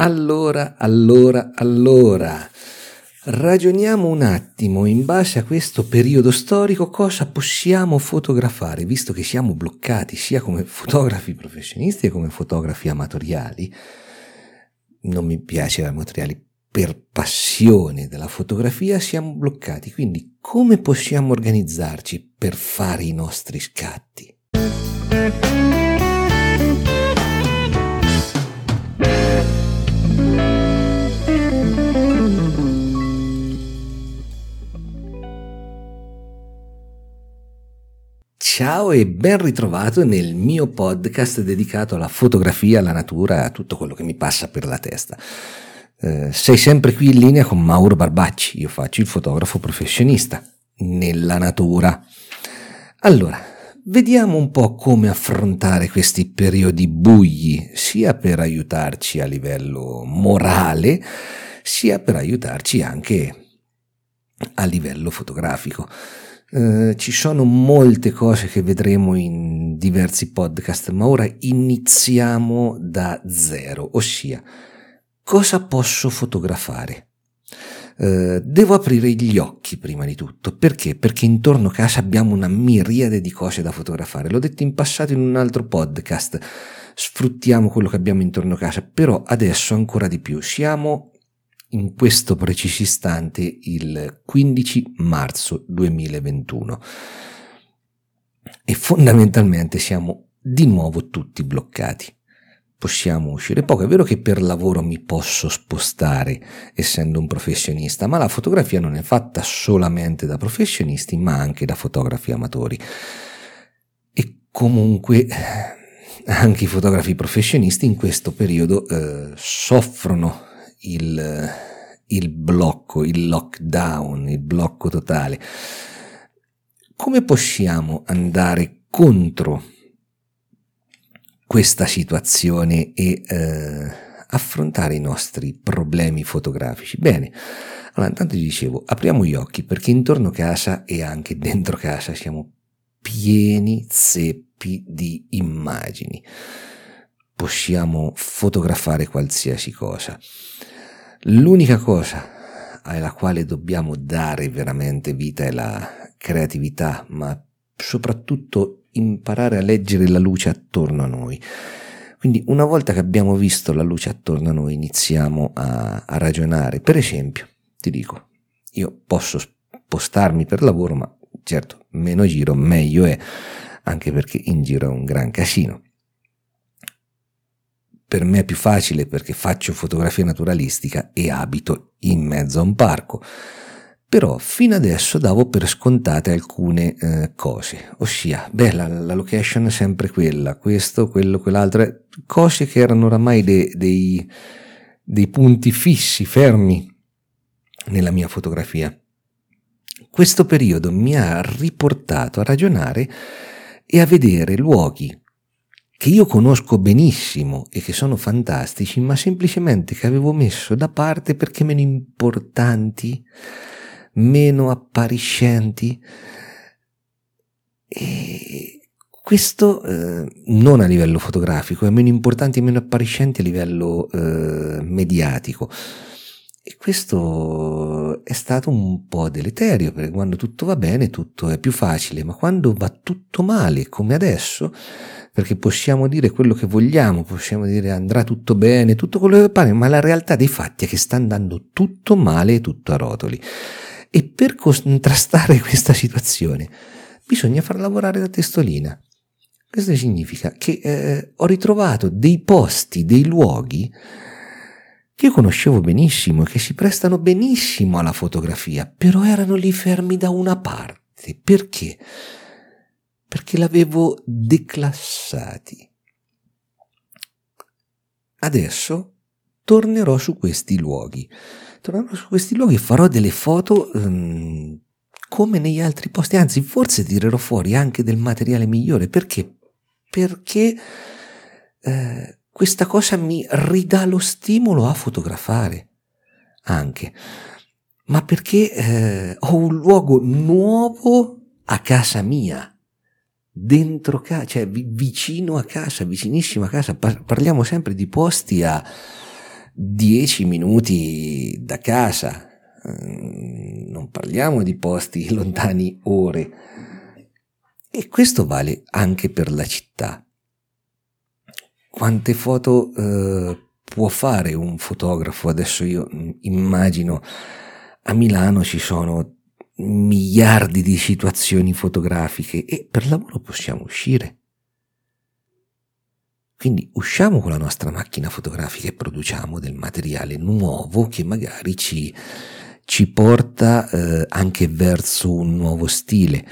Allora, allora, allora, ragioniamo un attimo in base a questo periodo storico cosa possiamo fotografare, visto che siamo bloccati sia come fotografi professionisti che come fotografi amatoriali. Non mi piace amatoriali, per passione della fotografia siamo bloccati, quindi come possiamo organizzarci per fare i nostri scatti? Ciao e ben ritrovato nel mio podcast dedicato alla fotografia, alla natura a tutto quello che mi passa per la testa. Eh, sei sempre qui in linea con Mauro Barbacci, io faccio il fotografo professionista nella natura. Allora, vediamo un po' come affrontare questi periodi bui, sia per aiutarci a livello morale, sia per aiutarci anche a livello fotografico. Eh, ci sono molte cose che vedremo in diversi podcast, ma ora iniziamo da zero, ossia cosa posso fotografare? Uh, devo aprire gli occhi prima di tutto. Perché? Perché intorno a casa abbiamo una miriade di cose da fotografare. L'ho detto in passato in un altro podcast. Sfruttiamo quello che abbiamo intorno a casa, però adesso ancora di più. Siamo in questo preciso istante il 15 marzo 2021 e fondamentalmente siamo di nuovo tutti bloccati. Possiamo uscire poco, è vero che per lavoro mi posso spostare essendo un professionista, ma la fotografia non è fatta solamente da professionisti, ma anche da fotografi amatori. E comunque anche i fotografi professionisti in questo periodo eh, soffrono il, il blocco, il lockdown, il blocco totale. Come possiamo andare contro questa situazione e eh, affrontare i nostri problemi fotografici? Bene, allora intanto ti dicevo, apriamo gli occhi perché intorno a casa e anche dentro casa siamo pieni zeppi di immagini possiamo fotografare qualsiasi cosa. L'unica cosa alla quale dobbiamo dare veramente vita è la creatività, ma soprattutto imparare a leggere la luce attorno a noi. Quindi una volta che abbiamo visto la luce attorno a noi iniziamo a, a ragionare. Per esempio, ti dico, io posso spostarmi per lavoro, ma certo, meno giro meglio è, anche perché in giro è un gran casino per me è più facile perché faccio fotografia naturalistica e abito in mezzo a un parco. Però fino adesso davo per scontate alcune eh, cose, ossia, beh, la, la, location è sempre quella, questo, quello, quell'altro, cose che erano oramai de, dei, dei punti fissi, fermi nella mia fotografia. Questo periodo mi ha riportato a ragionare e a vedere luoghi che io conosco benissimo e che sono fantastici, ma semplicemente che avevo messo da parte perché meno importanti, meno appariscenti. E questo eh, non a livello fotografico, è meno importanti e meno appariscenti a livello eh, mediatico. E questo è stato un po' deleterio, perché quando tutto va bene tutto è più facile, ma quando va tutto male, come adesso, perché possiamo dire quello che vogliamo, possiamo dire andrà tutto bene, tutto quello che pare, ma la realtà dei fatti è che sta andando tutto male e tutto a rotoli. E per contrastare questa situazione bisogna far lavorare la testolina. Questo significa che eh, ho ritrovato dei posti, dei luoghi che io conoscevo benissimo e che si prestano benissimo alla fotografia, però erano lì fermi da una parte. Perché? perché l'avevo declassati. Adesso tornerò su questi luoghi. Tornerò su questi luoghi e farò delle foto um, come negli altri posti, anzi forse tirerò fuori anche del materiale migliore. Perché? Perché eh, questa cosa mi ridà lo stimolo a fotografare anche, ma perché eh, ho un luogo nuovo a casa mia dentro casa, cioè vicino a casa, vicinissimo a casa, parliamo sempre di posti a 10 minuti da casa, mm, non parliamo di posti lontani ore. E questo vale anche per la città. Quante foto eh, può fare un fotografo? Adesso io immagino a Milano ci sono miliardi di situazioni fotografiche e per lavoro possiamo uscire. Quindi usciamo con la nostra macchina fotografica e produciamo del materiale nuovo che magari ci, ci porta eh, anche verso un nuovo stile.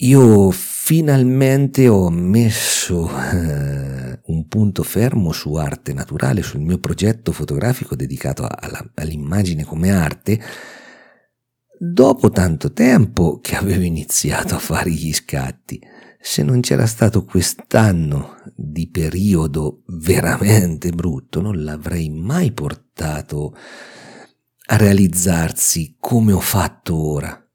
Io finalmente ho messo eh, un punto fermo su arte naturale, sul mio progetto fotografico dedicato alla, all'immagine come arte, dopo tanto tempo che avevo iniziato a fare gli scatti se non c'era stato quest'anno di periodo veramente brutto, non l'avrei mai portato a realizzarsi come ho fatto ora.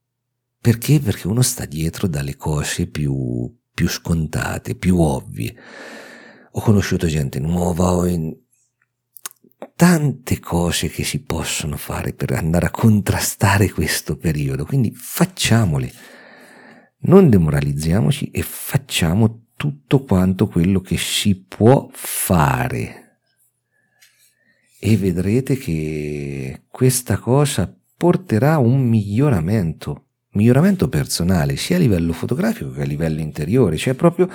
Perché? Perché uno sta dietro dalle cose più, più scontate, più ovvie. Ho conosciuto gente nuova, ho in... tante cose che si possono fare per andare a contrastare questo periodo, quindi facciamole non demoralizziamoci e facciamo tutto quanto quello che si può fare. E vedrete che questa cosa porterà un miglioramento, miglioramento personale, sia a livello fotografico che a livello interiore, cioè proprio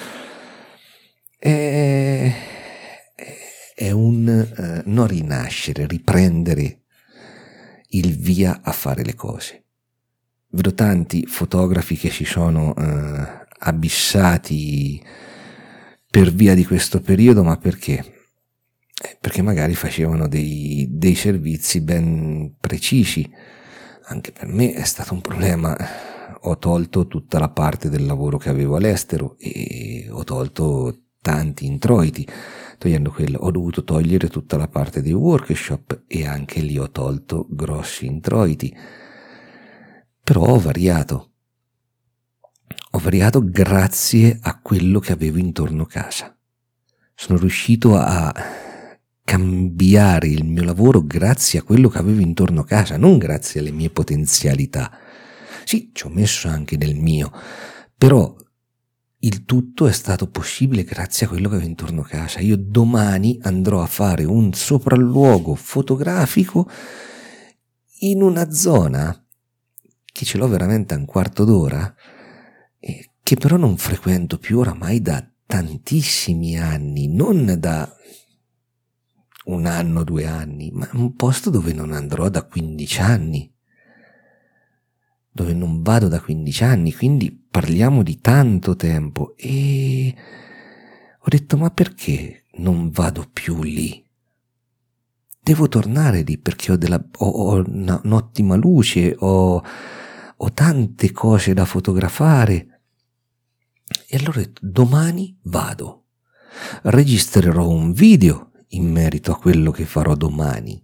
è, è un eh, non rinascere, riprendere il via a fare le cose vedo tanti fotografi che si sono eh, abissati per via di questo periodo, ma perché? Eh, perché magari facevano dei, dei servizi ben precisi. Anche per me è stato un problema. Ho tolto tutta la parte del lavoro che avevo all'estero e ho tolto tanti introiti. Togliendo quello, ho dovuto togliere tutta la parte dei workshop e anche lì ho tolto grossi introiti però ho variato. Ho variato grazie a quello che avevo intorno a casa. Sono riuscito a cambiare il mio lavoro grazie a quello che avevo intorno a casa, non grazie alle mie potenzialità. Sì, ci ho messo anche del mio, però il tutto è stato possibile grazie a quello che avevo intorno a casa. Io domani andrò a fare un sopralluogo fotografico in una zona che ce l'ho veramente a un quarto d'ora, che però non frequento più oramai da tantissimi anni, non da un anno, due anni, ma un posto dove non andrò da 15 anni, dove non vado da 15 anni, quindi parliamo di tanto tempo e ho detto ma perché non vado più lì? Devo tornare lì perché ho, della, ho, ho una, un'ottima luce, ho ho tante cose da fotografare. E allora domani vado. Registrerò un video in merito a quello che farò domani.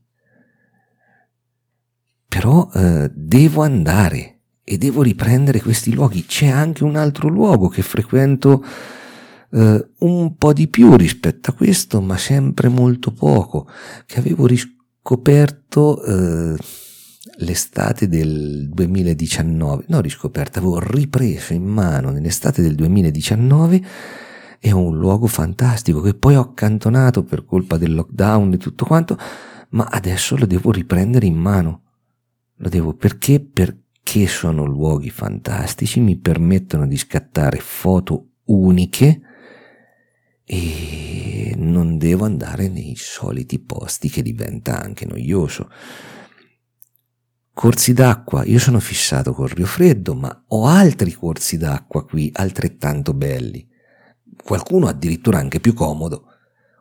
Però eh, devo andare e devo riprendere questi luoghi. C'è anche un altro luogo che frequento eh, un po' di più rispetto a questo, ma sempre molto poco, che avevo riscoperto eh, l'estate del 2019, no riscoperta, avevo ripreso in mano nell'estate del 2019 è un luogo fantastico che poi ho accantonato per colpa del lockdown e tutto quanto, ma adesso lo devo riprendere in mano. Lo devo perché? Perché sono luoghi fantastici, mi permettono di scattare foto uniche e non devo andare nei soliti posti che diventa anche noioso. Corsi d'acqua, io sono fissato col Rio Freddo, ma ho altri corsi d'acqua qui altrettanto belli. Qualcuno addirittura anche più comodo,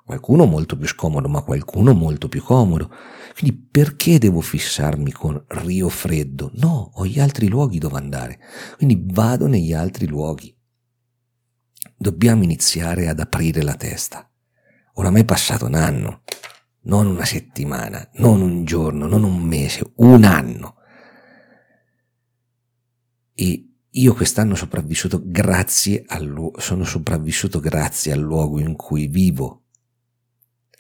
qualcuno molto più scomodo, ma qualcuno molto più comodo. Quindi perché devo fissarmi con Rio Freddo? No, ho gli altri luoghi dove andare. Quindi vado negli altri luoghi. Dobbiamo iniziare ad aprire la testa. Oramai è passato un anno non una settimana, non un giorno, non un mese, un anno. E io quest'anno sopravvissuto grazie al, sono sopravvissuto grazie al luogo in cui vivo.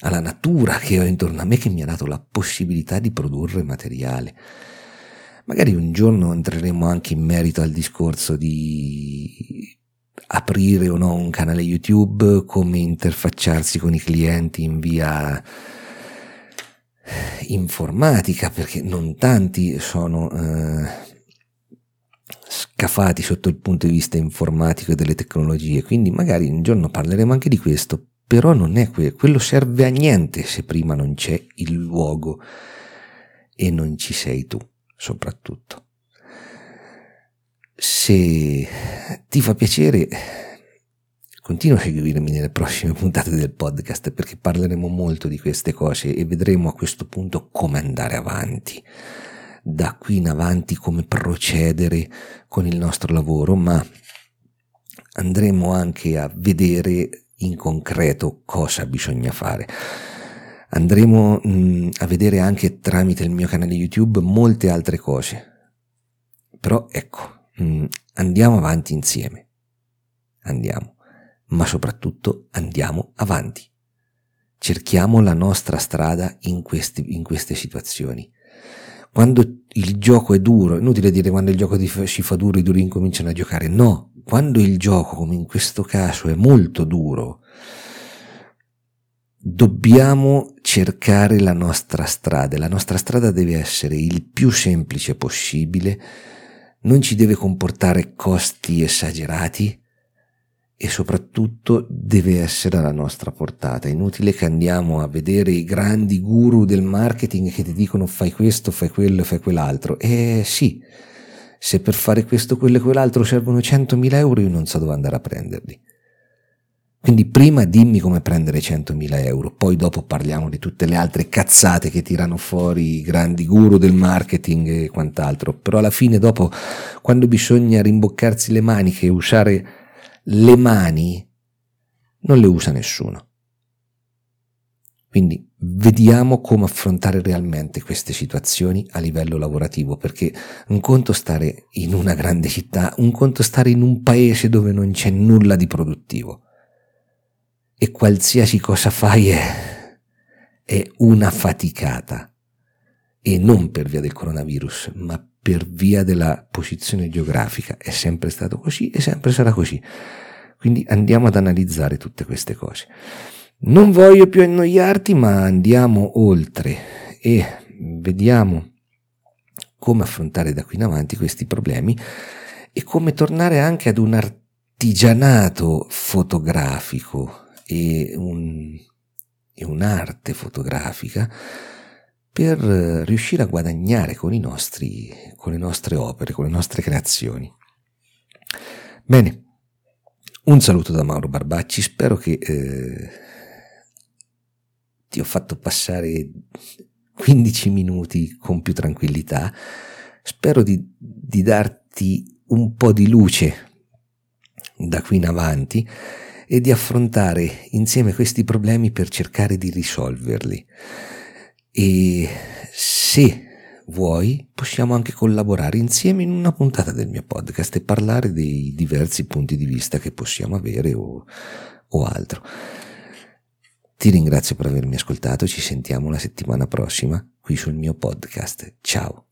alla natura che ho intorno a me che mi ha dato la possibilità di produrre materiale. Magari un giorno entreremo anche in merito al discorso di aprire o no un canale YouTube, come interfacciarsi con i clienti in via informatica, perché non tanti sono eh, scafati sotto il punto di vista informatico e delle tecnologie, quindi magari un giorno parleremo anche di questo, però non è quello, quello serve a niente se prima non c'è il luogo e non ci sei tu, soprattutto. Se ti fa piacere, continua a seguirmi nelle prossime puntate del podcast perché parleremo molto di queste cose e vedremo a questo punto come andare avanti. Da qui in avanti come procedere con il nostro lavoro, ma andremo anche a vedere in concreto cosa bisogna fare. Andremo mh, a vedere anche tramite il mio canale YouTube molte altre cose. Però ecco, mh, andiamo avanti insieme. Andiamo, ma soprattutto andiamo avanti. Cerchiamo la nostra strada in, questi, in queste situazioni. Quando il gioco è duro, inutile dire quando il gioco si fa duro i duri incominciano a giocare, no, quando il gioco, come in questo caso, è molto duro, dobbiamo cercare la nostra strada. La nostra strada deve essere il più semplice possibile, non ci deve comportare costi esagerati e soprattutto deve essere alla nostra portata. È inutile che andiamo a vedere i grandi guru del marketing che ti dicono fai questo, fai quello, fai quell'altro. Eh sì, se per fare questo, quello e quell'altro servono 100.000 euro, io non so dove andare a prenderli. Quindi prima dimmi come prendere 100.000 euro, poi dopo parliamo di tutte le altre cazzate che tirano fuori i grandi guru del marketing e quant'altro. Però alla fine dopo, quando bisogna rimboccarsi le maniche e usare le mani, non le usa nessuno. Quindi vediamo come affrontare realmente queste situazioni a livello lavorativo, perché un conto stare in una grande città, un conto stare in un paese dove non c'è nulla di produttivo. E qualsiasi cosa fai è, è una faticata. E non per via del coronavirus, ma per via della posizione geografica. È sempre stato così e sempre sarà così. Quindi andiamo ad analizzare tutte queste cose. Non voglio più annoiarti, ma andiamo oltre e vediamo come affrontare da qui in avanti questi problemi e come tornare anche ad un artigianato fotografico e, un, e un'arte fotografica per riuscire a guadagnare con, nostri, con le nostre opere, con le nostre creazioni. Bene, un saluto da Mauro Barbacci, spero che eh, ti ho fatto passare 15 minuti con più tranquillità. Spero di, di darti un po' di luce da qui in avanti e di affrontare insieme questi problemi per cercare di risolverli. E se vuoi, possiamo anche collaborare insieme in una puntata del mio podcast e parlare dei diversi punti di vista che possiamo avere o, o altro. Ti ringrazio per avermi ascoltato, ci sentiamo la settimana prossima qui sul mio podcast. Ciao!